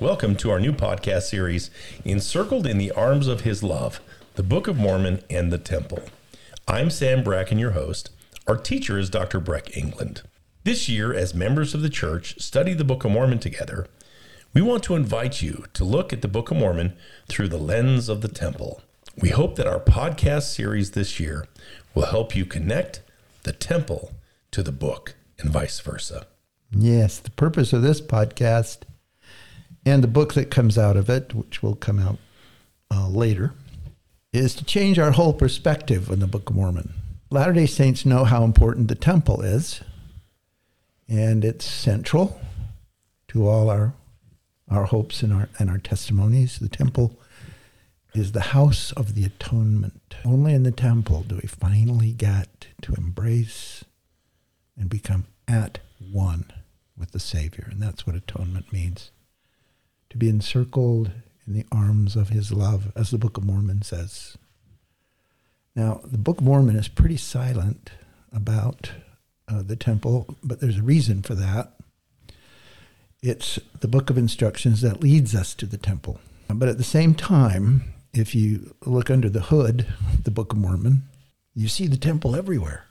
Welcome to our new podcast series, Encircled in the Arms of His Love The Book of Mormon and the Temple. I'm Sam Bracken, your host. Our teacher is Dr. Breck England. This year, as members of the church study the Book of Mormon together, we want to invite you to look at the Book of Mormon through the lens of the temple. We hope that our podcast series this year will help you connect the temple to the book and vice versa. Yes, the purpose of this podcast and the book that comes out of it, which will come out uh, later, is to change our whole perspective on the Book of Mormon. Latter day Saints know how important the temple is, and it's central to all our, our hopes and our, and our testimonies. The temple is the house of the atonement. Only in the temple do we finally get to embrace and become at one with the Savior. And that's what atonement means to be encircled in the arms of his love, as the Book of Mormon says. Now, the Book of Mormon is pretty silent about uh, the temple, but there's a reason for that. It's the book of instructions that leads us to the temple. But at the same time, if you look under the hood the Book of Mormon, you see the temple everywhere.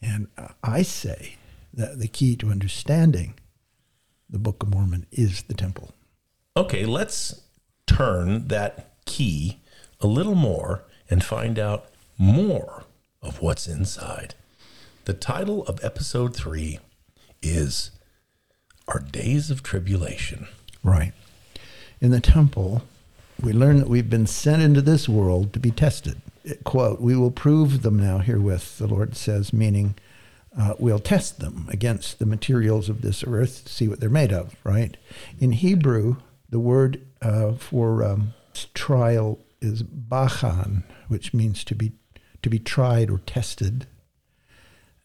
And I say that the key to understanding the Book of Mormon is the temple. Okay, let's turn that key a little more and find out more of what's inside. The title of episode three is Our Days of Tribulation. Right. In the temple, we learn that we've been sent into this world to be tested. Quote, we will prove them now herewith, the Lord says, meaning uh, we'll test them against the materials of this earth, to see what they're made of, right? In Hebrew, the word uh, for um, trial is bachan, which means to be to be tried or tested.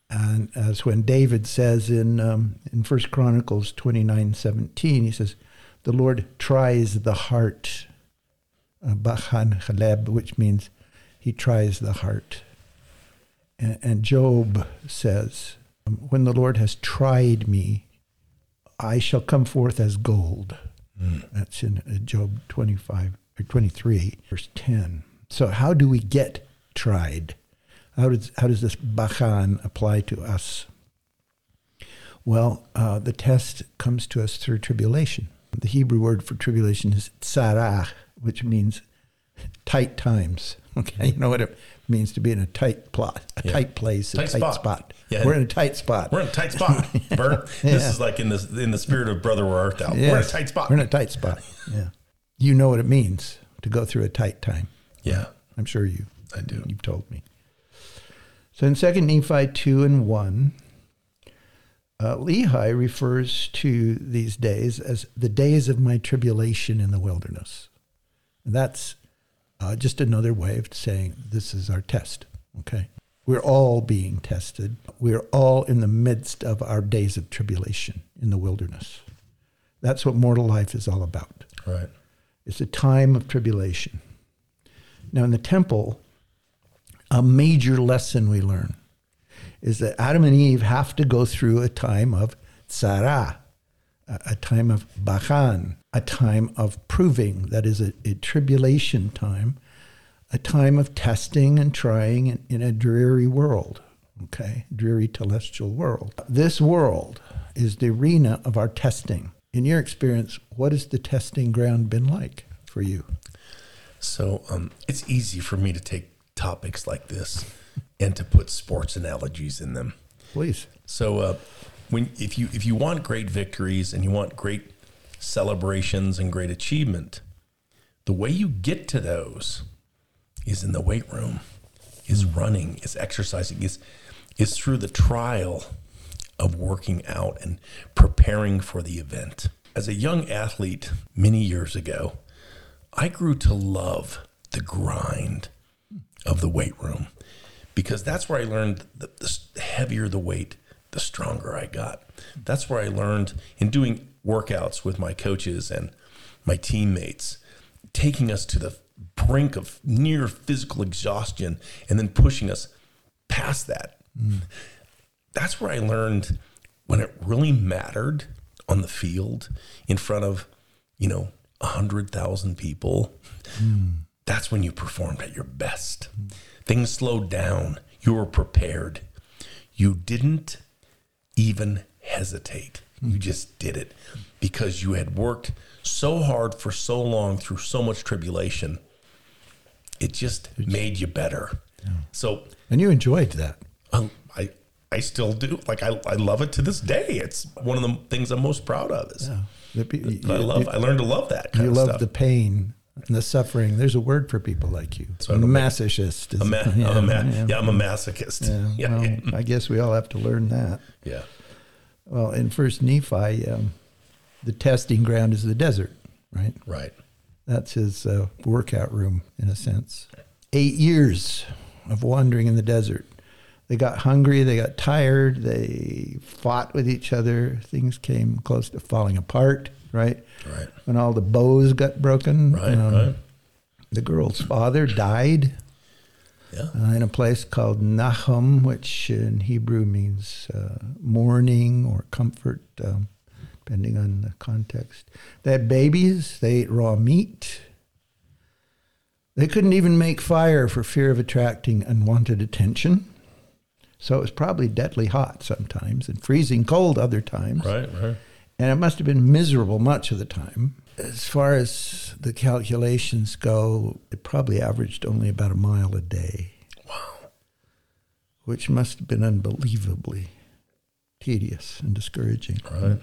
And as when David says in um, in First Chronicles twenty nine seventeen, he says, "The Lord tries the heart." Uh, bachan chaleb, which means he tries the heart. And, and Job says, When the Lord has tried me, I shall come forth as gold. Mm. That's in uh, Job 25 or 23, verse 10. So, how do we get tried? How does, how does this bachan apply to us? Well, uh, the test comes to us through tribulation. The Hebrew word for tribulation is tsarah, which means tight times. Okay, you know what it means to be in a tight plot, a yeah. tight place, a tight, tight spot. spot. Yeah. We're in a tight spot. We're in a tight spot, Bert. yeah. This is like in the in the spirit of Brother Where Art Thou. Yes. We're in a tight spot. We're in a tight spot. Yeah. You know what it means to go through a tight time. Yeah. I'm sure you. I do. You've told me. So in Second Nephi two and one, uh, Lehi refers to these days as the days of my tribulation in the wilderness. And that's uh, just another way of saying this is our test. Okay. We're all being tested. We're all in the midst of our days of tribulation in the wilderness. That's what mortal life is all about. Right. It's a time of tribulation. Now, in the temple, a major lesson we learn is that Adam and Eve have to go through a time of tsara, a time of bachan, a time of proving, that is, a, a tribulation time, a time of testing and trying in, in a dreary world, okay, dreary telestial world. This world is the arena of our testing. In your experience, what has the testing ground been like for you? So um, it's easy for me to take topics like this and to put sports analogies in them. Please. So uh, when if you if you want great victories and you want great celebrations and great achievement, the way you get to those is in the weight room, is running, is exercising, is is through the trial of working out and preparing for the event. As a young athlete many years ago, I grew to love the grind of the weight room because that's where I learned that the heavier the weight, the stronger I got. That's where I learned in doing workouts with my coaches and my teammates, taking us to the brink of near physical exhaustion and then pushing us past that. Mm. That's where I learned when it really mattered on the field in front of you know, 100,000 people, that's when you performed at your best. Things slowed down. You were prepared. You didn't even hesitate. You just did it because you had worked so hard for so long through so much tribulation. It just made you better. So And you enjoyed that. I, I, I still do. Like I, I love it to this day. It's one of the things I'm most proud of. Is pe- you, I love. I learned to love that. You love stuff. the pain and the suffering. There's a word for people like you. So a I'm a- masochist. Is I'm a, yeah, I'm ma- yeah. yeah. I'm a masochist. Yeah, Yeah, yeah. well, I guess we all have to learn that. yeah. Well, in First Nephi, um, the testing ground is the desert, right? Right. That's his uh, workout room, in a sense. Eight years of wandering in the desert. They got hungry, they got tired, they fought with each other. Things came close to falling apart, right? Right. When all the bows got broken. Right. um, right. The girl's father died Yeah. uh, in a place called Nahom, which in Hebrew means uh, mourning or comfort, um, depending on the context. They had babies, they ate raw meat. They couldn't even make fire for fear of attracting unwanted attention. So it was probably deadly hot sometimes and freezing cold other times. Right. Right. And it must have been miserable much of the time. As far as the calculations go, it probably averaged only about a mile a day, Wow. which must have been unbelievably tedious and discouraging. Right.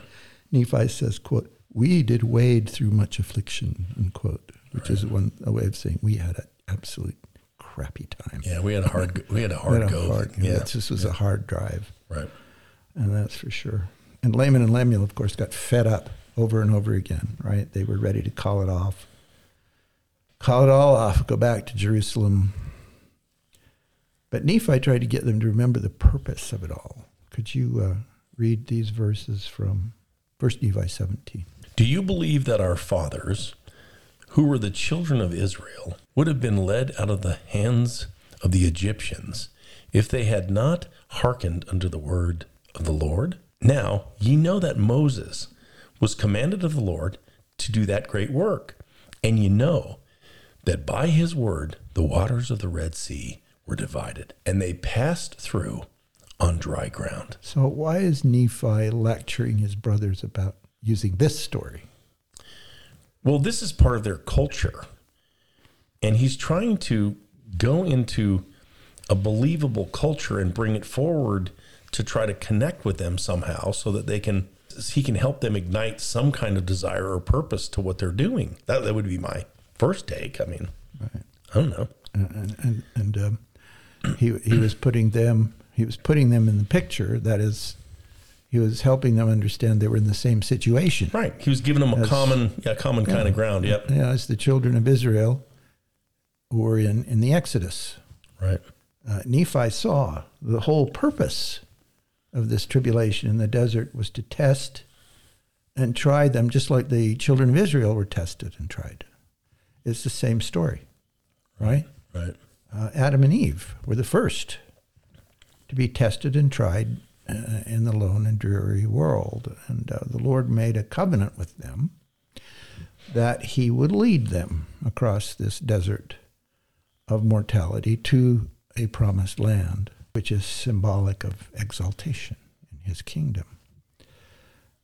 Nephi says, quote, we did wade through much affliction, unquote, which is one a way of saying we had an absolute crappy time. Yeah. We had a hard. We had a hard had a go. hard- yeah. This was a hard drive. Right. And that's for sure. And Laman and Lemuel, of course, got fed up over and over again, right? They were ready to call it off. Call it all off, go back to Jerusalem. But Nephi tried to get them to remember the purpose of it all. Could you uh, read these verses from 1 Nephi 17? Do you believe that our fathers, who were the children of Israel, would have been led out of the hands of the Egyptians if they had not hearkened unto the word of the Lord? Now ye know that Moses was commanded of the Lord to do that great work, and you know that by his word the waters of the Red Sea were divided, and they passed through on dry ground. So, why is Nephi lecturing his brothers about using this story? Well, this is part of their culture. And he's trying to go into a believable culture and bring it forward to try to connect with them somehow so that they can he can help them ignite some kind of desire or purpose to what they're doing. That that would be my first take. I mean, I don't know. and and, and um, he he was putting them he was putting them in the picture. That is, he was helping them understand they were in the same situation. Right. He was giving them a That's- common yeah, common kind of ground. Yep. Yeah, as the children of Israel who were in in the Exodus. Right. Uh, Nephi saw the whole purpose of this tribulation in the desert was to test and try them, just like the children of Israel were tested and tried. It's the same story, right? Right. uh, Adam and Eve were the first to be tested and tried uh, in the lone and dreary world. And uh, the Lord made a covenant with them that He would lead them across this desert of mortality to a promised land, which is symbolic of exaltation in His kingdom.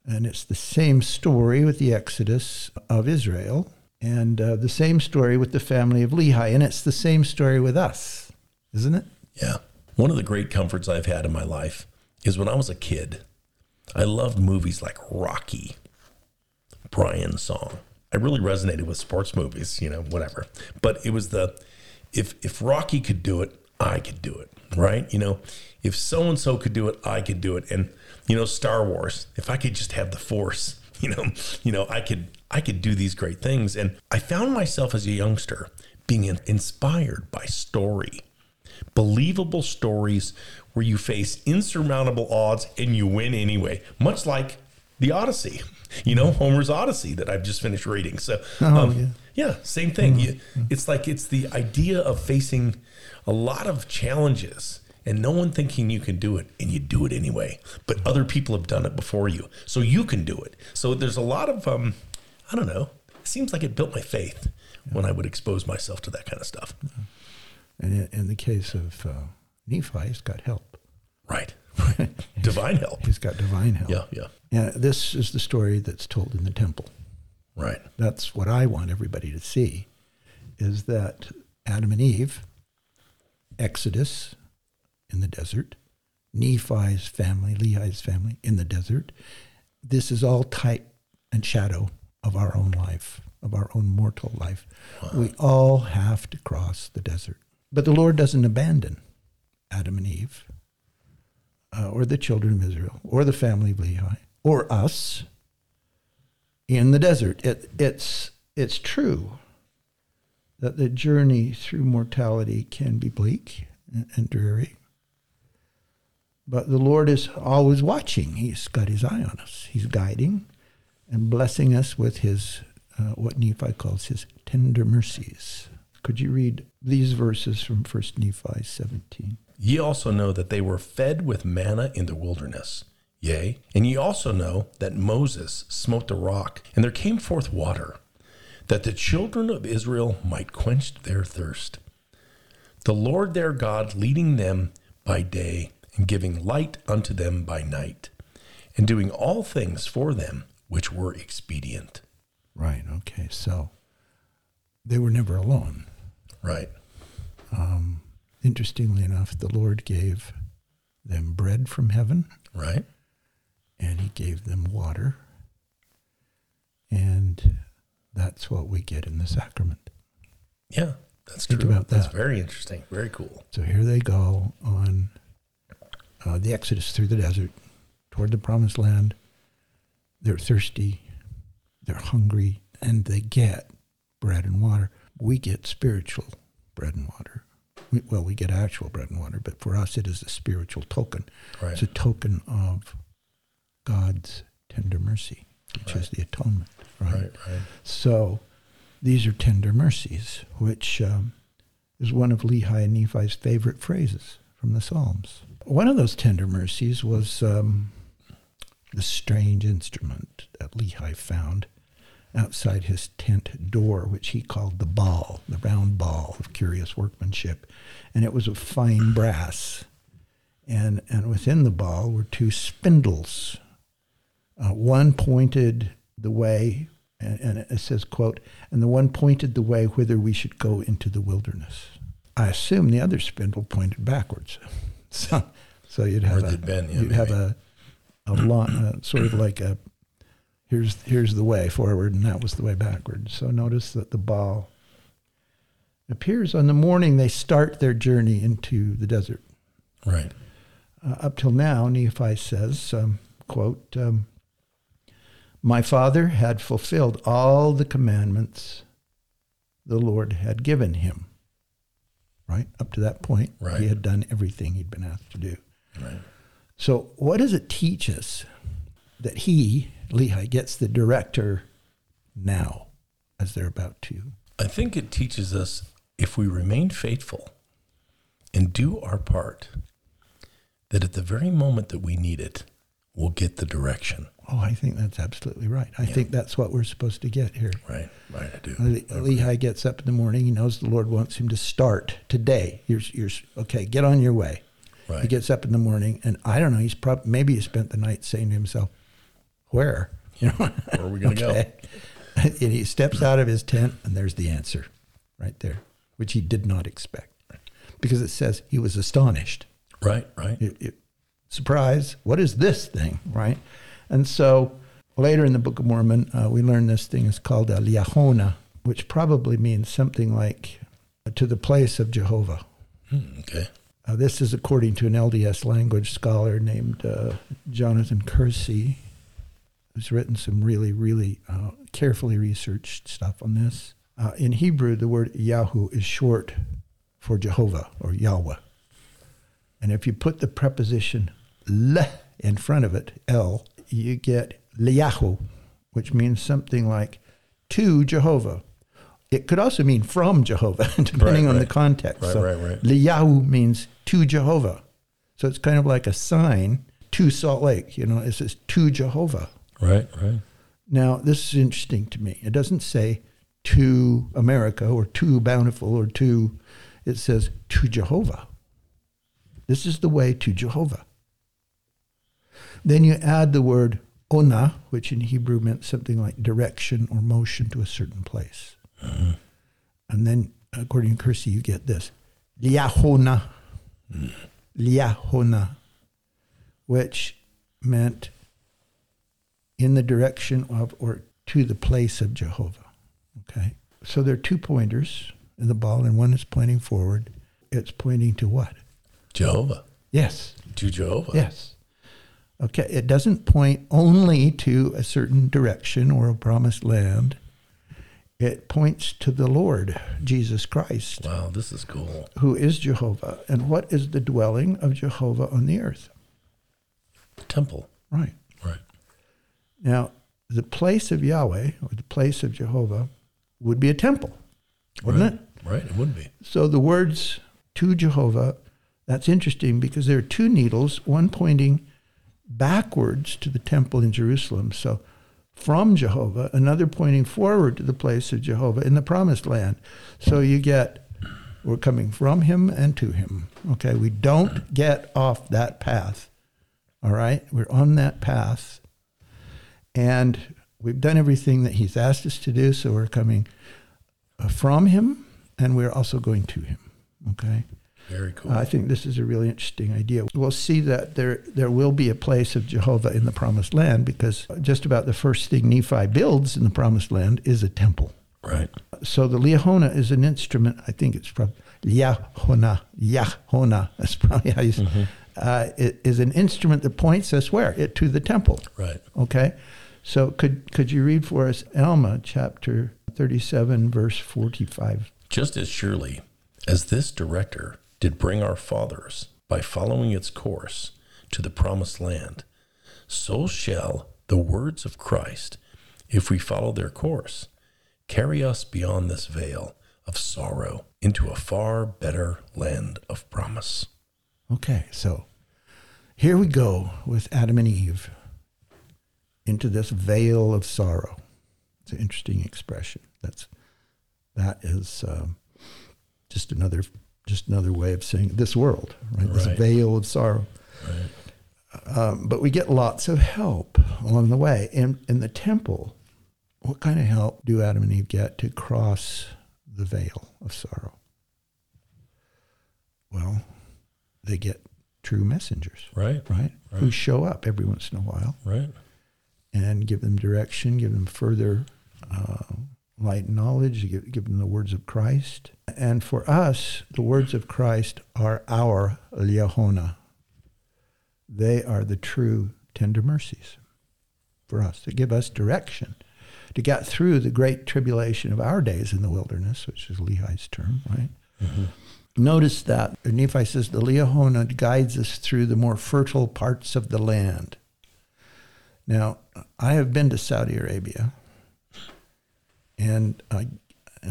And it's the same story with the Exodus of Israel, and uh, the same story with the family of Lehi. And it's the same story with us, isn't it? Yeah. One of the great comforts I've had in my life is when I was a kid, I loved movies like Rocky, Brian's song. I really resonated with sports movies, you know, whatever. But it was the if if Rocky could do it, I could do it, right? You know, if so and so could do it, I could do it. And you know, Star Wars, if I could just have the force, you know, you know, I could I could do these great things. And I found myself as a youngster being inspired by story believable stories where you face insurmountable odds and you win anyway, much like the Odyssey, you know, Homer's Odyssey that I've just finished reading. So, Oh, um, yeah. same thing. You, it's like it's the idea of facing a lot of challenges and no one thinking you can do it and you do it anyway, but other people have done it before you. So you can do it. So there's a lot of, um, I don't know, it seems like it built my faith when I would expose myself to that kind of stuff. And in, in the case of uh, Nephi, he's got help. Right. Divine help. He's got divine help. Yeah, yeah. Yeah, this is the story that's told in the temple. Right. That's what I want everybody to see is that Adam and Eve, Exodus in the desert, Nephi's family, Lehi's family in the desert. This is all type and shadow of our own life, of our own mortal life. We all have to cross the desert. But the Lord doesn't abandon Adam and Eve, uh, or the children of Israel, or the family of Lehi, or us in the desert. It, it's, it's true that the journey through mortality can be bleak and, dreary. But the Lord is always watching. He's got his eye on us. He's guiding and blessing us with his, uh, what Nephi calls his tender mercies. Could you read these verses from 1 Nephi 17? Ye also know that they were fed with manna in the wilderness. Yea, and ye also know that Moses smote the rock, and there came forth water, that the children of Israel might quench their thirst. The Lord their God leading them by day, and giving light unto them by night, and doing all things for them which were expedient. Right, okay. So they were never alone. Right. Um, interestingly enough, the Lord gave them bread from heaven Right. and he gave them water. And that's what we get in the sacrament. Yeah, that's Think true. about That's very interesting. Very cool. So here they go on uh, the Exodus through the desert toward the promised land. They're thirsty, they're hungry, and they get bread and water. We get spiritual bread and water. We, well, we get actual bread and water, but for us it is a spiritual token. Right. It's a token of God's tender mercy, which is the atonement. Right. Right. Right. So these are tender mercies, which um, is one of Lehi and Nephi's favorite phrases from the Psalms. One of those tender mercies was um, the strange instrument that Lehi found outside his tent door, which he called the ball, the round ball of curious workmanship. And it was of fine brass. And, and within the ball were two spindles. Uh, one pointed the way, and, and it says, quote, and the one pointed the way whither we should go into the wilderness. I assume the other spindle pointed backwards. So, so you'd have, a, been, yeah, you'd have a, a line, uh, sort of like a, here's, here's the way forward, and that was the way backwards. So notice that the ball appears on the morning they start their journey into the desert. Right. Uh, up till now, Nephi says, um, quote, um, My father had fulfilled all the commandments the Lord had given him. Right? Up to that point, Right. he had done everything he'd been asked to do. Right. So, what does it teach us that he, Lehi, gets the director now as they're about to? I think it teaches us if we remain faithful and do our part, that at the very moment that we need it, we'll get the direction. Oh, I think that's absolutely right. I think that's what we're supposed to get here. Right. Right. I do. Le- Lehi gets up in the morning. He knows the Lord wants him to start today. You're, you're okay. Get on your way. Right. He gets up in the morning, and I don't know. He's probably maybe he spent the night saying to himself, "Where? You know, Where are we going to okay. and he steps out of his tent, and there's the answer, right there, which he did not expect, because it says he was astonished. Right. Right. It, it, surprise! What is this thing? Right? And so later in the Book of Mormon, uh, we learn this thing is called a liahona, which probably means something like to the place of Jehovah. Hmm, okay. Uh, this is according to an LDS language scholar named uh, Jonathan Kersey, who's written some really, really uh, carefully researched stuff on this. Uh, in Hebrew, the word Yahu is short for Jehovah or Yahweh. And if you put the preposition le in front of it, L, you get Liyahu, which means something like to Jehovah. It could also mean from Jehovah, depending Right, on the context. Right, so right, right. Liyahu means to Jehovah. So it's kind of like a sign to Salt Lake. You know, it says to Jehovah. Right. Right. Now, this is interesting to me. It doesn't say to America or to Bountiful or to, it says to Jehovah. This is the way to Jehovah. Then you add the word ona, which in Hebrew meant something like direction or motion to a certain place. Mm-hmm. And then, according to Kersey, you get this liahona, liahona, which meant in the direction of or to the place of Jehovah. Okay. So there are two pointers in the ball, and one is pointing forward. It's pointing to what? Jehovah. Yes. To Jehovah. Yes. Okay. It doesn't point only to a certain direction or a promised land. It points to the Lord, Jesus Christ, Wow, this is cool. who is Jehovah. And what is the dwelling of Jehovah on the earth? Temple. Right. Right. Now, the place of Yahweh or the place of Jehovah would be a temple, wouldn't right. it? Right. It would be. So the words to Jehovah, that's interesting because there are two needles, one pointing backwards to the temple in Jerusalem. So from Jehovah, another pointing forward to the place of Jehovah in the promised land. So you get, we're coming from him and to him. Okay, we don't get off that path. All right, we're on that path. And we've done everything that he's asked us to do. So we're coming uh, from him and we're also going to him. Okay. Very cool. I think this is a really interesting idea. We'll see that there there will be a place of Jehovah in the promised land because just about the first thing Nephi builds in the promised land is a temple. right. So the liahona is an instrument. I think it's probably Yahona. Yahona. That's probably how you. say Uh, it is an instrument that points us where it to the temple. Right. Okay, so could could you read for us Alma chapter thirty-seven, verse forty-five? Just as surely as this director did bring our fathers by following its course to the promised land, so shall the words of Christ, if we follow their course, carry us beyond this veil of sorrow into a far better land of promise. Okay, so here we go with Adam and Eve into this veil of sorrow. It's an interesting expression. That's that is um, just another just another way of saying this world, right? This veil of sorrow. Right. Um, but we get lots of help along the way. In in the temple, what kind of help do Adam and Eve get to cross the veil of sorrow? Well, they get true messengers, Right. right? Right. Who show up every once in a while Right. and give them direction, give them further uh, light and knowledge, give, give them the words of Christ. And for us, the words of Christ are our liahona. They are the true tender mercies for us to give us direction to get through the great tribulation of our days in the wilderness, which is Lehi's term, right? Mm-hmm. Notice that Nephi says the Liahona guides us through the more fertile parts of the land. Now, I have been to Saudi Arabia, and I,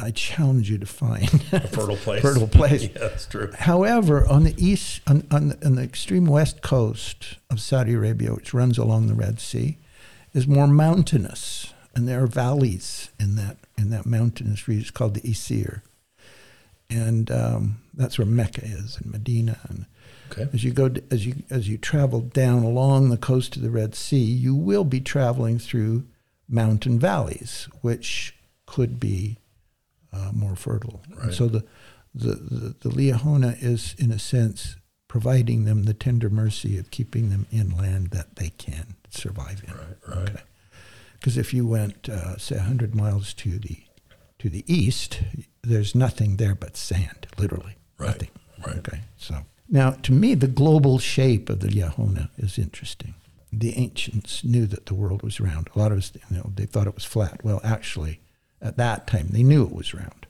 I challenge you to find A fertile place. fertile place. yeah, that's true. However, on the east, on, on, the, on the extreme west coast of Saudi Arabia, which runs along the Red Sea, is more mountainous, and there are valleys in that in that mountainous region. It's called the Asir, and um, that's where Mecca is, and Medina. And Okay. as you go, as you as you travel down along the coast of the Red Sea, you will be traveling through mountain valleys, which could be uh, more fertile. Right. so the, the the the Liahona is, in a sense, providing them the tender mercy of keeping them in land that they can survive in. Right. Right. Okay. Because if you went, uh, say, 100 miles to the to the east, there's nothing there but sand, literally. Right. Nothing. Right. Okay. So now, to me, the global shape of the Yahona is interesting. The ancients knew that the world was round. A lot of us, you know, they thought it was flat. Well, actually, at that time, they knew it was round.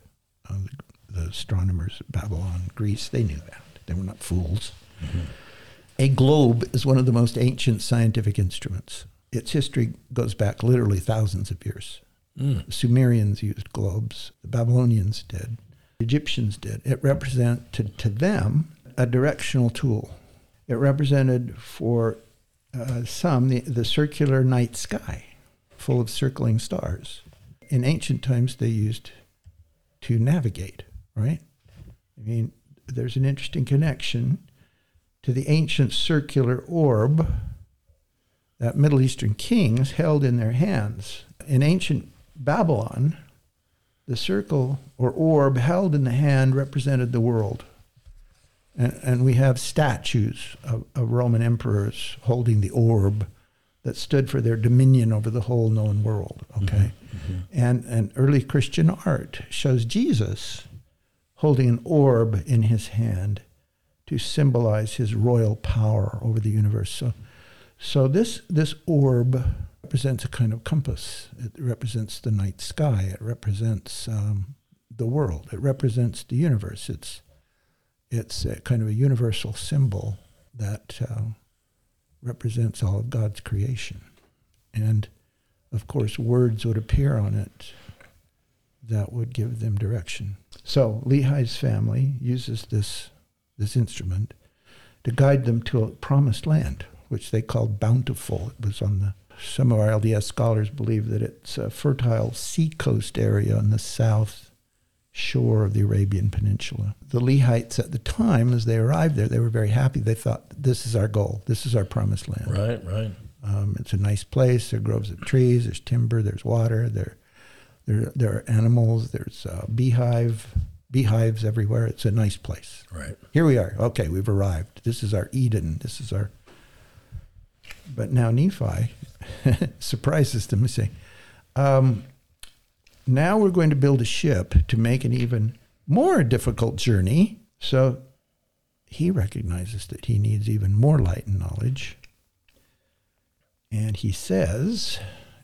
Uh, the, the astronomers of Babylon, Greece, they knew that. They were not fools. A globe is one of the most ancient scientific instruments. Its history goes back literally thousands of years. Mm. The Sumerians used globes. The Babylonians did. The Egyptians did. It represented to them a directional tool. It represented for uh, some the, the circular night sky. full of circling stars. In ancient times, they used to navigate, right? I mean, there's an interesting connection to the ancient circular orb that Middle Eastern kings held in their hands. In ancient Babylon, the circle or orb held in the hand represented the world. And, and we have statues of, of Roman emperors holding the orb that stood for their dominion over the whole known world. Okay, mm-hmm, mm-hmm. and and early Christian art shows Jesus holding an orb in his hand to symbolize his royal power over the universe. So, so this this orb represents a kind of compass. It represents the night sky. It represents um, the world. It represents the universe. It's it's a kind of a universal symbol that uh, represents all of God's creation. And of course, words would appear on it that would give them direction. So Lehi's family uses this, this instrument to guide them to a promised land, which they called bountiful. It was on the some of our LDS scholars believe that it's a fertile seacoast area on the south shore of the Arabian Peninsula. The Lehites at the time, as they arrived there, they were very happy. They thought, this is our goal. This is our promised land. Right, right. Um, it's a nice place. There are groves of trees. There's timber. There's water. There, there, there are animals. There's uh, beehive, beehives everywhere. It's a nice place. Right. Here we are. Okay, we've arrived. This is our Eden. This is our. But now Nephi surprises them and say, um, now we're going to build a ship to make an even more difficult journey. So he recognizes that he needs even more light and knowledge. And he says,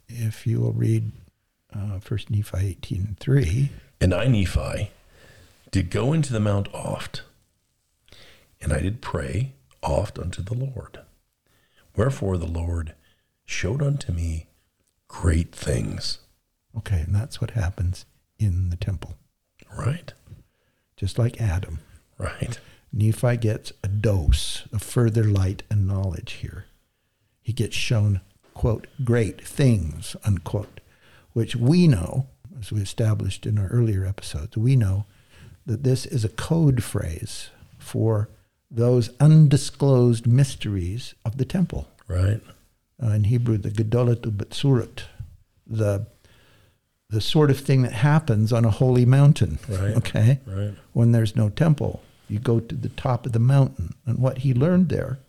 if you will read uh, 1 Nephi 18 3. And I, Nephi, did go into the mount oft, and I did pray oft unto the Lord. Wherefore the Lord showed unto me great things Okay, and that's what happens in the temple. Right. Just like Adam. Right. Nephi gets a dose of further light and knowledge here. He gets shown, quote, great things, unquote, which we know, as we established in our earlier episodes, we know that this is a code phrase for those undisclosed mysteries of the temple. Right. Uh, in Hebrew, the Gedolat U'Betzurot, the the sort of thing that happens on a holy mountain. Right. Okay. Right. When there's no temple, you go to the top of the mountain, and what he learned there,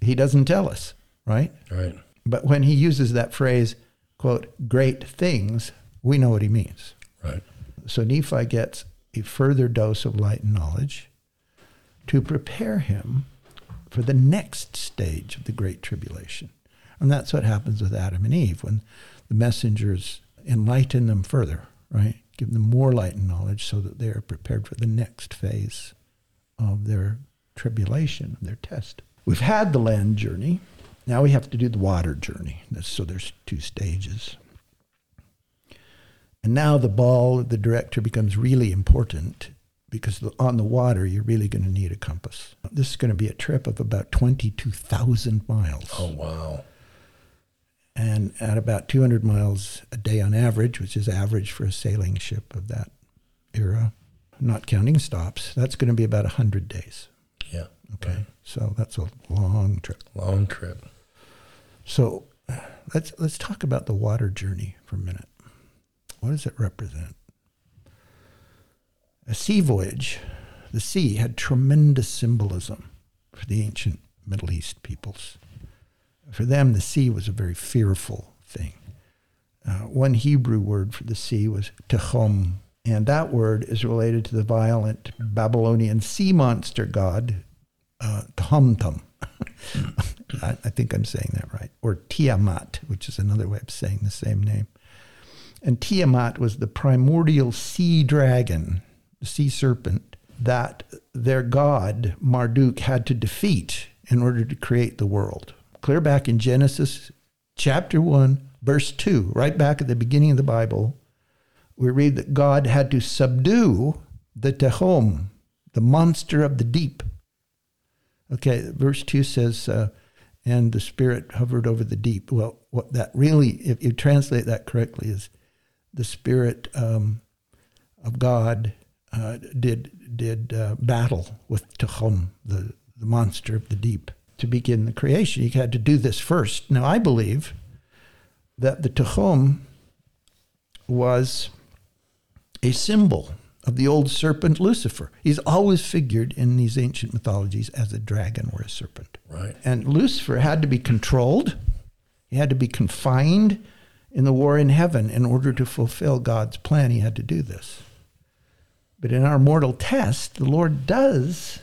he doesn't tell us. Right. Right. But when he uses that phrase, quote, great things, we know what he means. Right. So Nephi gets a further dose of light and knowledge to prepare him for the next stage of the Great Tribulation. And that's what happens with Adam and Eve when the messengers enlighten them further, right? Give them more light and knowledge so that they are prepared for the next phase of their tribulation, their test. We've had the land journey. Now we have to do the water journey. So there's two stages. And now the ball, the director becomes really important because on the water, you're really going to need a compass. This is going to be a trip of about 22,000 miles. Oh, wow and at about 200 miles a day on average, which is average for a sailing ship of that era, not counting stops, that's going to be about 100 days. Yeah. Okay. Right. So that's a long trip. Long trip. So let's let's talk about the water journey for a minute. What does it represent? A sea voyage, the sea had tremendous symbolism for the ancient Middle East peoples. For them, the sea was a very fearful thing. Uh, one Hebrew word for the sea was tehom, and that word is related to the violent Babylonian sea monster god, uh, Tahumtum. I, I think I'm saying that right. Or Tiamat, which is another way of saying the same name. And Tiamat was the primordial sea dragon, sea serpent, that their god, Marduk, had to defeat in order to create the world clear back in Genesis chapter 1, verse 2, right back at the beginning of the Bible, we read that God had to subdue the Tehom, the monster of the deep. Okay, verse 2 says, uh, and the Spirit hovered over the deep. Well, what that really, if you translate that correctly, is the Spirit um, of God uh, did did uh, battle with Tehom, the, the monster of the deep. To begin the creation, he had to do this first. Now, I believe that the Tehom was a symbol of the old serpent Lucifer. He's always figured in these ancient mythologies as a dragon or a serpent. Right. And Lucifer had to be controlled, he had to be confined in the war in heaven in order to fulfill God's plan. He had to do this. But in our mortal test, the Lord does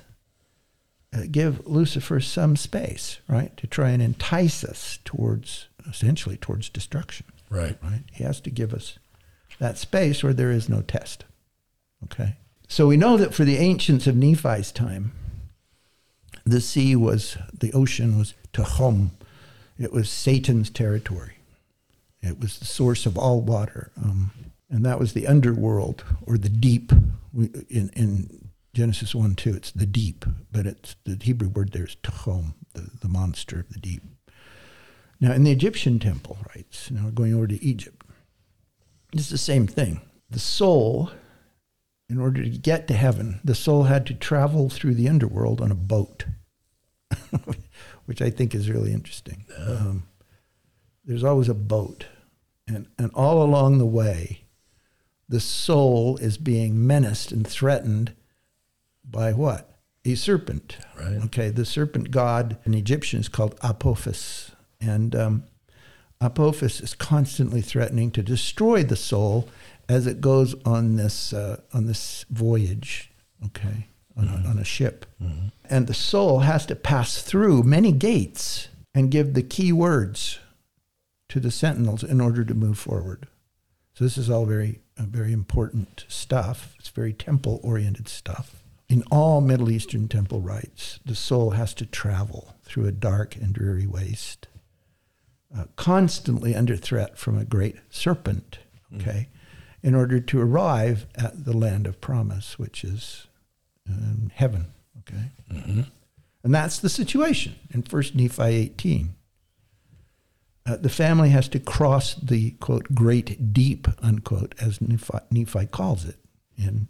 uh, give Lucifer some space, right, to try and entice us towards, essentially, towards destruction. Right. Right? He has to give us that space where there is no test. Okay? So we know that for the ancients of Nephi's time, the sea was, the ocean was Tehom. It was Satan's territory. It was the source of all water. Um, and that was the underworld or the deep. In, in Genesis 1 2, it's the deep, but it's the Hebrew word there is Tehom, the, the monster of the deep. Now, in the Egyptian temple rites, now we're going over to Egypt, it's the same thing. The soul, in order to get to heaven, the soul had to travel through the underworld on a boat, which I think is really interesting. Um, there's always a boat, and, and all along the way, the soul is being menaced and threatened by what? A serpent. Right. Okay, the serpent god in Egyptian is called Apophis. And um, Apophis is constantly threatening to destroy the soul as it goes on this, uh, on this voyage, okay, on, a, on a ship. And the soul has to pass through many gates and give the key words to the sentinels in order to move forward. So this is all very, uh, very important stuff. It's very temple-oriented stuff. In all Middle Eastern temple rites, the soul has to travel through a dark and dreary waste, uh, constantly under threat from a great serpent. Okay, in order to arrive at the land of promise, which is um, heaven. Okay, and that's the situation in First Nephi 18 uh, the family has to cross the quote great deep unquote as Nephi, Nephi calls it in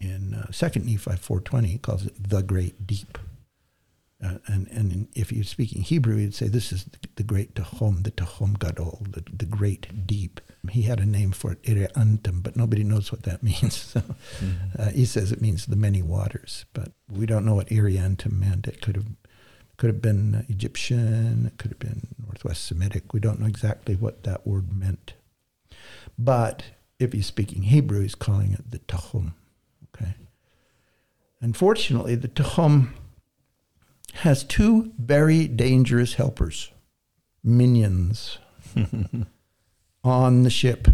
in uh, Second Nephi 4:20 he calls it the great deep. Uh, and and if you're speaking Hebrew, you'd say this is the, great Tehom, the Tehom Gadol, the, the great deep. He had a name for it, Irreantum, but nobody knows what that means. So uh, he says it means the many waters, but we don't know what Irreantum meant. It could have could have been Egyptian, it could have been Northwest Semitic. We don't know exactly what that word meant. But if he's speaking Hebrew, he's calling it the Tahum. Okay. Unfortunately, the Tahum has two very dangerous helpers, minions, on the ship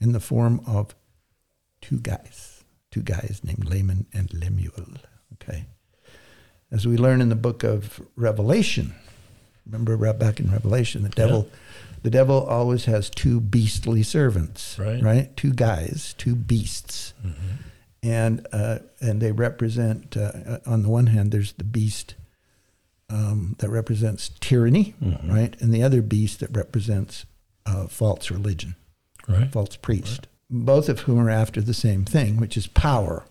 in the form of two guys, two guys named Laman and Lemuel. Okay as we learn in the book of Revelation. Remember right back in Revelation, the devil, the devil always has two beastly servants, Right. Right, two guys, two beasts, and uh, and they represent. Uh, on the one hand, there's the beast um, that represents tyranny, right, and the other beast that represents uh, false religion Right. false priest, both of whom are after the same thing, which is power.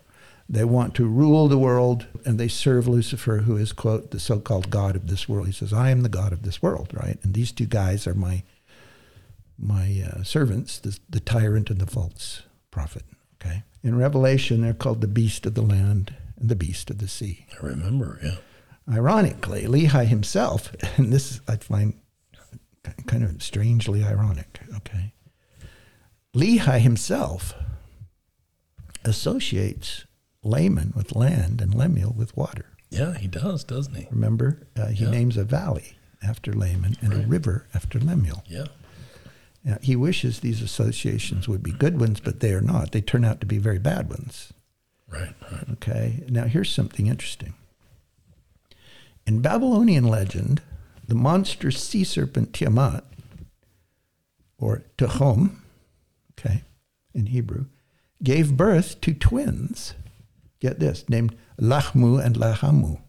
They want to rule the world, and they serve Lucifer, who is quote the so-called god of this world. He says, "I am the god of this world," right? And these two guys are my my uh, servants, the, the tyrant and the false prophet. Okay. In Revelation, they're called the beast of the land and the beast of the sea. I remember. Yeah. Ironically, Lehi himself, and this is, I find kind of strangely ironic, okay? Lehi himself associates Laman with land and Lemuel with water. Yeah, he does, doesn't he? Remember, uh, he Yeah. names a valley after Laman and a river after Lemuel. Yeah. Now, he wishes these associations would be good ones, but they are not. They turn out to be very bad ones. Right. Right. Okay, now here's something interesting. In Babylonian legend, the monster sea serpent Tiamat, or Tehom, okay, in Hebrew, gave birth to twins. Get this, named Lachmu and Lahamu.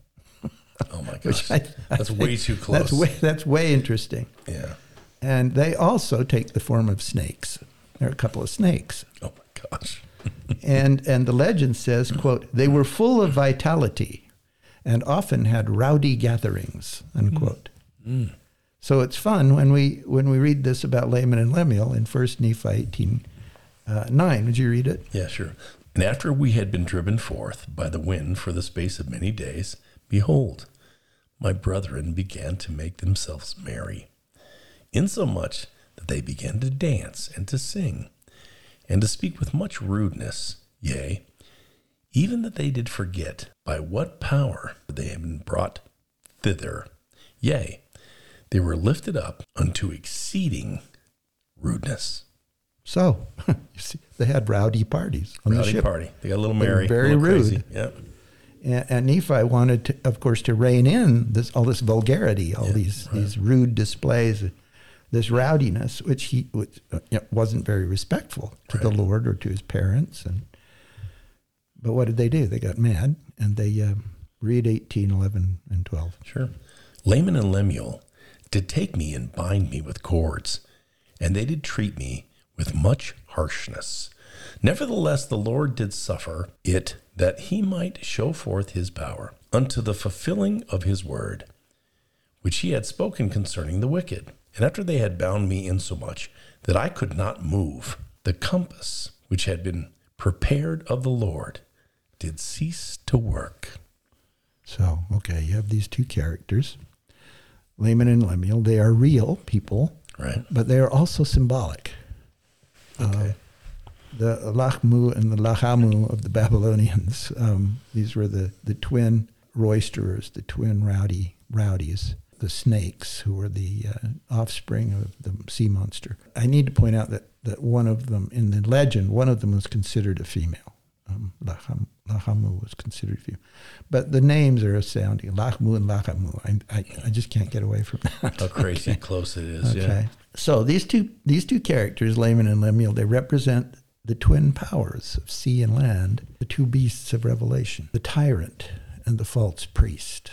Oh my gosh. I- I That's way too close. That's way that's way interesting. yeah. And they also take the form of snakes. There are a couple of snakes. Oh my gosh. and and the legend says, quote, they were full of vitality and often had rowdy gatherings, unquote. So it's fun when we when we read this about Laman and Lemuel in First Nephi 18, uh, 9. Would you read it? Yeah, sure. And after we had been driven forth by the wind for the space of many days, behold, my brethren began to make themselves merry, insomuch that they began to dance and to sing, and to speak with much rudeness, yea, even that they did forget by what power they had been brought thither. Yea, they were lifted up unto exceeding rudeness. So you see, they had rowdy parties on the Rowdy ship. party. They got a little merry, very little crazy. rude. Yeah. And, and Nephi wanted, to, of course, to rein in this all this vulgarity, all Yeah, these right. these rude displays, this rowdiness, which he which, uh, wasn't very respectful to the Lord or to his parents. And but what did they do? They got mad and they uh, read 18, 11, and twelve. Sure. Laman and Lemuel did take me and bind me with cords, and they did treat me with much harshness. Nevertheless, the Lord did suffer it that he might show forth his power unto the fulfilling of his word, which he had spoken concerning the wicked. And after they had bound me insomuch that I could not move, the compass which had been prepared of the Lord did cease to work. So okay, you have these two characters, Laman and Lemuel. They are real people, Right? but they are also symbolic. Okay. the Lachmu and the Lahamu of the Babylonians. Um, these were the, the twin roisterers, the twin rowdy rowdies, the snakes, who were the uh, offspring of the sea monster. I need to point out that, that one of them, in the legend, one of them was considered a female. Um, Laham, Lahamu was considered female. But the names are astounding. Lachmu and Lahamu. I, I, I just can't get away from that. How crazy close it is. Okay. Yeah. So these two these two characters, Laman and Lemuel, they represent the twin powers of sea and land, the two beasts of Revelation, the tyrant and the false priest,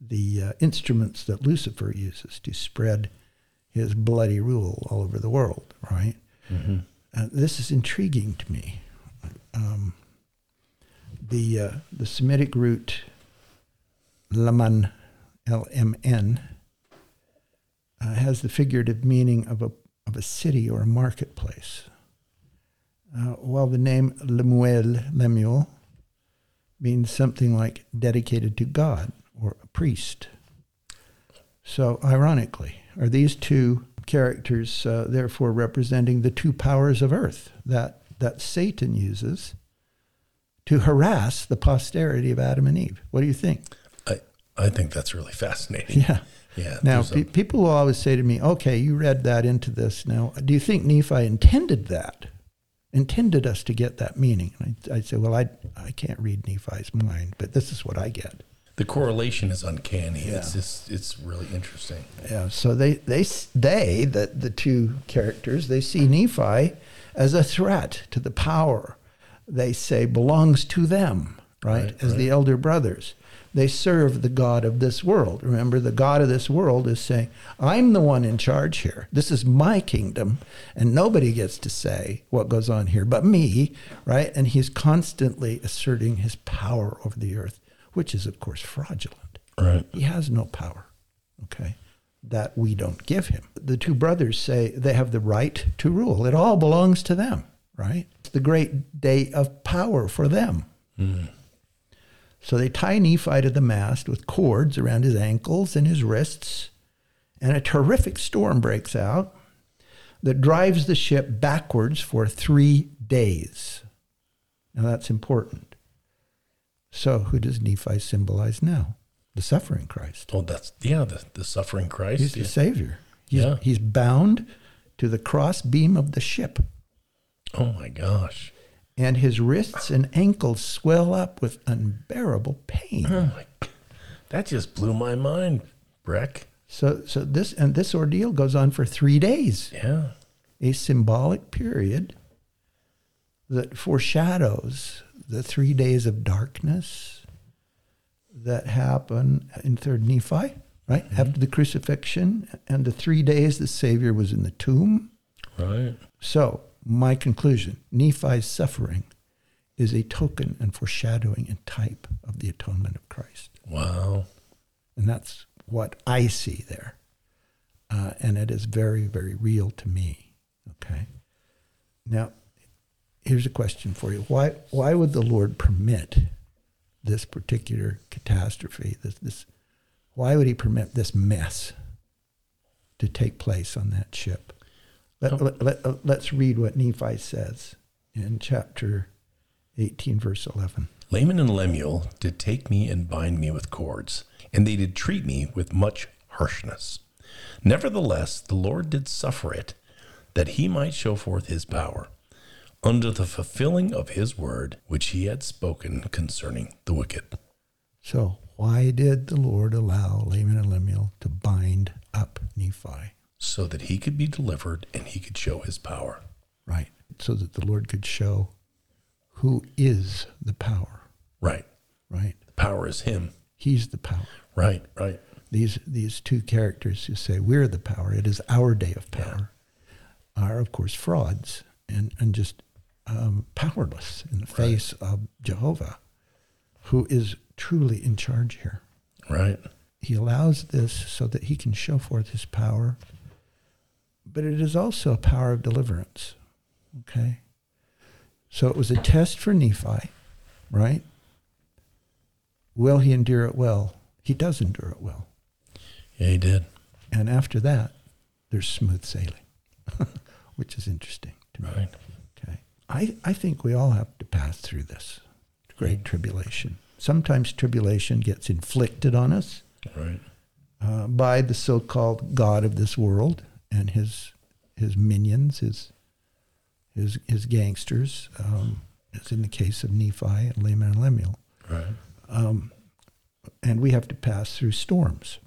the uh, instruments that Lucifer uses to spread his bloody rule all over the world. Right. Uh, this is intriguing to me. Um, the uh, the Semitic root Laman, L M N, uh, has the figurative meaning of a, of a city or a marketplace. Uh, while the name Lemuel, Lemuel, means something like dedicated to God or a priest. So, ironically, are these two characters uh, therefore representing the two powers of earth that, that Satan uses to harass the posterity of Adam and Eve? What do you think? I, I think that's really fascinating. Yeah. Yeah. Now, there's a- people will always say to me, okay, you read that into this. Now, do you think Nephi intended that? Intended us to get that meaning? And I, I say, well, I, I can't read Nephi's mind, but this is what I get. the correlation is uncanny. Yeah. It's just, it's really interesting. Yeah, so they, they, they the, the two characters, they see Nephi as a threat to the power they say belongs to them, right? Right, as the elder brothers. They serve the God of this world. Remember, the God of this world is saying, I'm the one in charge here. This is my kingdom, and nobody gets to say what goes on here but me, right? And he's constantly asserting his power over the earth, which is, of course, fraudulent. Right. He has no power, okay, that we don't give him. The two brothers say they have the right to rule. It all belongs to them, right? It's the great day of power for them. Hmm. So they tie Nephi to the mast with cords around his ankles and his wrists, and a terrific storm breaks out that drives the ship backwards for three days. Now that's important. So who does Nephi symbolize now? The suffering Christ. Oh, that's, yeah, the, the suffering Christ. He's the. Savior. He's, Yeah. he's bound to the cross beam of the ship, Oh my gosh. and his wrists and ankles swell up with unbearable pain. Oh my, that just blew my mind, Breck. So, so this and this ordeal goes on for three days, Yeah. a symbolic period that foreshadows the three days of darkness that happen in Third Nephi, right after the crucifixion and the three days the Savior was in the tomb. Right. So my conclusion: Nephi's suffering is a token and foreshadowing and type of the atonement of Christ, Wow. and that's what I see there, uh, and it is very, very real to me. Okay. Now, here's a question for you: Why, why would the Lord permit this particular catastrophe? This, this, why would He permit this mess to take place on that ship? Let, Oh. let, let, let's read what Nephi says in chapter 18, verse 11. Laman and Lemuel did take me and bind me with cords, and they did treat me with much harshness. Nevertheless, the Lord did suffer it, that he might show forth his power, unto the fulfilling of his word, which he had spoken concerning the wicked. So, why did the Lord allow Laman and Lemuel to bind up Nephi? so that he could be delivered and he could show his power. Right. So that the Lord could show who is the power, Right. right? The Power is him. He's the power. Right. Right. These these two characters who say we're the power, it is our day of power, are of course frauds and, and just um, powerless in the face of Jehovah, who is truly in charge here. Right. He allows this so that he can show forth his power, but it is also a power of deliverance. Okay? So it was a test for Nephi, right? Will he endure it well? He does endure it well. Yeah, he did. And after that, there's smooth sailing, which is interesting to me. Right. I, I think we all have to pass through this great tribulation. Sometimes tribulation gets inflicted on us Right. uh, by the so-called God of this world and his his minions, his his his gangsters, um, as in the case of Nephi and Laman and Lemuel. Right. Um, and we have to pass through storms.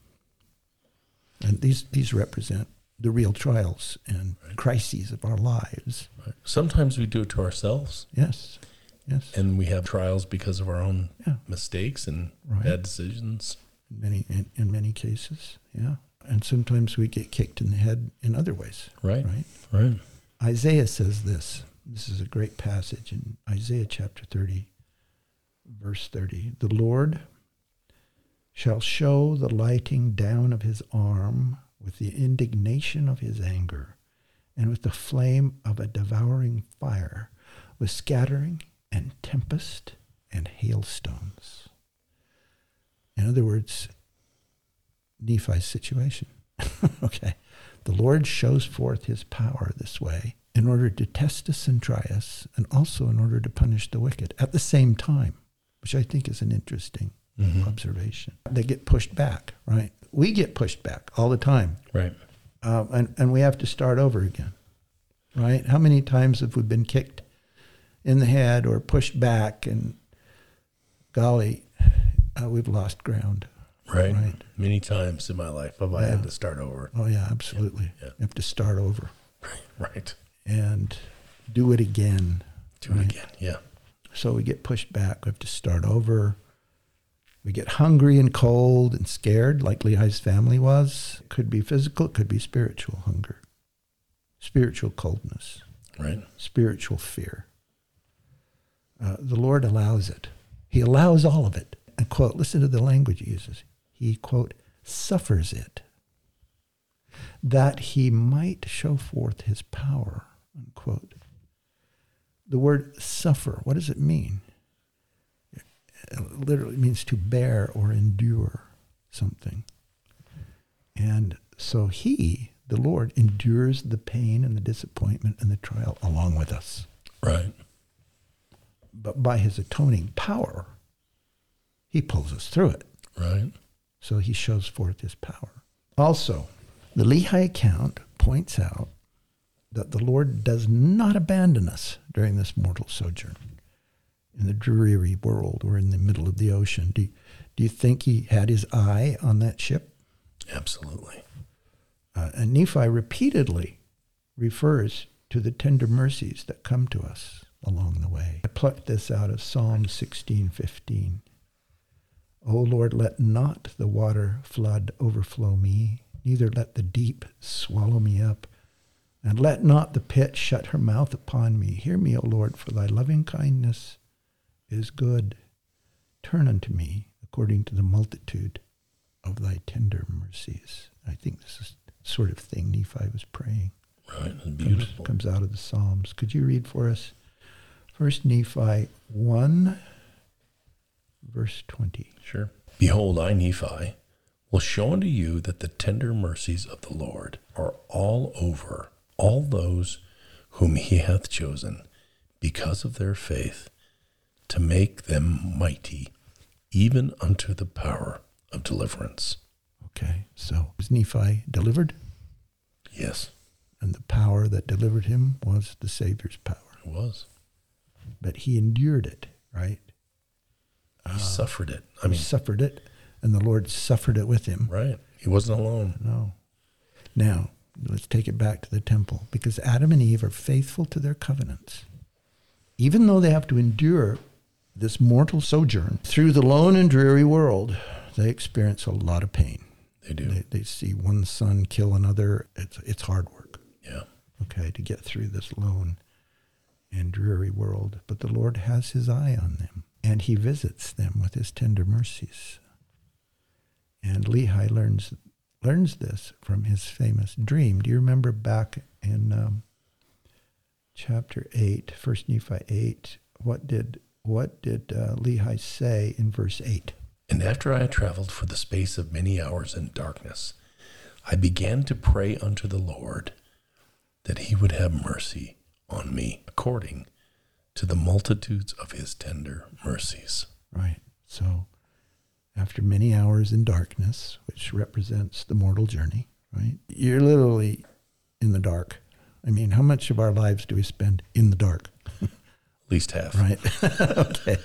And these these represent the real trials and crises of our lives. right. Sometimes we do it to ourselves Yes, yes. and we have trials because of our own Yeah. mistakes and Right. bad decisions. in many in, in many cases, yeah. And sometimes we get kicked in the head in other ways, Right. right? Right. Isaiah says this. This is a great passage in Isaiah chapter 30, verse 30. The Lord shall show the lighting down of his arm with the indignation of his anger, and with the flame of a devouring fire, with scattering and tempest and hailstones. In other words, Nephi's situation. okay. The Lord shows forth his power this way in order to test us and try us, and also in order to punish the wicked at the same time, which I think is an interesting Mhm. observation. They get pushed back, right? We get pushed back all the time, Right. um, and, and we have to start over again, right? How many times have we been kicked in the head or pushed back, and golly, uh, we've lost ground. Right. Right. Many times in my life have I Yeah. had to start over. Oh, yeah, absolutely. Yeah. You have to start over Right. and do it again. Do it again. Yeah. So we get pushed back. We have to start over. We get hungry and cold and scared, like Lehi's family was. It could be physical, it could be spiritual hunger, spiritual coldness, Right. spiritual fear. Uh, the Lord allows it. He allows all of it. And, quote, listen to the language he uses. He, quote, suffers it that he might show forth his power, unquote. The word suffer, what does it mean? It literally means to bear or endure something. And so he, the Lord, endures the pain and the disappointment and the trial along with us. Right. But by his atoning power, he pulls us through it. Right. So he shows forth his power. Also, the Lehi account points out that the Lord does not abandon us during this mortal sojourn in the dreary world or in the middle of the ocean. Do, do you think he had his eye on that ship? Absolutely. Uh, and Nephi repeatedly refers to the tender mercies that come to us along the way. I plucked this out of Psalm 16:15. O Lord, let not the water flood overflow me, neither let the deep swallow me up. And let not the pit shut her mouth upon me. Hear me, O Lord, for thy loving kindness is good. Turn unto me according to the multitude of thy tender mercies. I think this is the sort of thing Nephi was praying. Right. Comes, beautiful. comes out of the Psalms. Could you read for us First Nephi 1, verse 20? Sure. Behold, I, Nephi, will show unto you that the tender mercies of the Lord are all over all those whom he hath chosen, because of their faith, to make them mighty, even unto the power of deliverance. Okay, so was Nephi delivered? Yes, And the power that delivered him was the Savior's power. it was. But he endured it, right? He ah. suffered it. I He mean, suffered it, and the Lord suffered it with him. right. He wasn't alone. No. Now, let's take it back to the temple because Adam and Eve are faithful to their covenants. Even though they have to endure this mortal sojourn through the lone and dreary world, they experience a lot of pain. They do. They, they see one son kill another. It's, it's hard work, yeah. okay, to get through this lone and dreary world. But the Lord has his eye on them, and he visits them with his tender mercies. And Lehi learns learns this from his famous dream. Do you remember back in um, chapter 8, 1 Nephi 8, what did, what did uh, Lehi say in verse 8? And after I had traveled for the space of many hours in darkness, I began to pray unto the Lord that he would have mercy on me according to the multitudes of his tender mercies. Right. So, after many hours in darkness, which represents the mortal journey, right? You're literally in the dark. I mean, how much of our lives do we spend in the dark? Least half. Right. okay.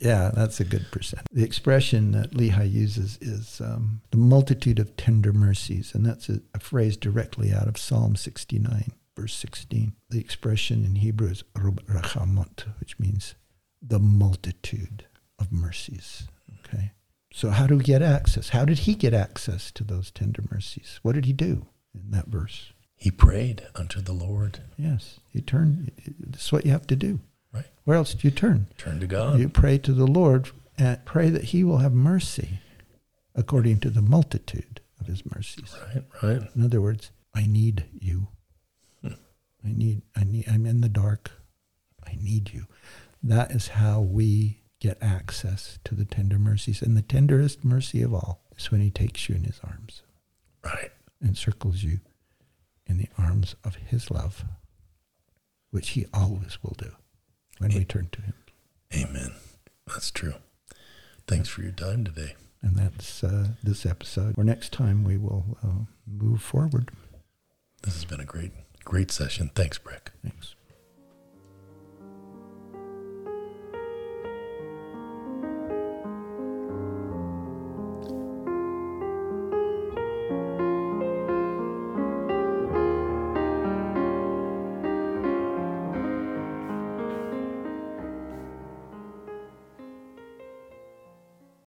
Yeah, that's a good percent. The expression that Lehi uses is um, the multitude of tender mercies, and that's a, a phrase directly out of Psalm 69, verse 16. The expression in Hebrew is rub rachamot, which means the multitude of mercies. Okay. So, how do we get access? How did he get access to those tender mercies? What did he do in that verse? He prayed unto the Lord. Yes, you turn. That's what you have to do. Right. Where else do you turn? Turn to God. You pray to the Lord and pray that He will have mercy according to the multitude of His mercies. Right, right. In other words, I need you. Hmm. I need, I need, I'm in the dark. I need you. That is how we get access to the tender mercies. And the tenderest mercy of all is when He takes you in His arms Right. and circles you in the arms of His love, which He always will do when we turn to Him. Amen. That's true. Thanks for your time today. And that's uh, this episode. Or next time we will uh, move forward. This has been a great, great session. Thanks, Brick. Thanks.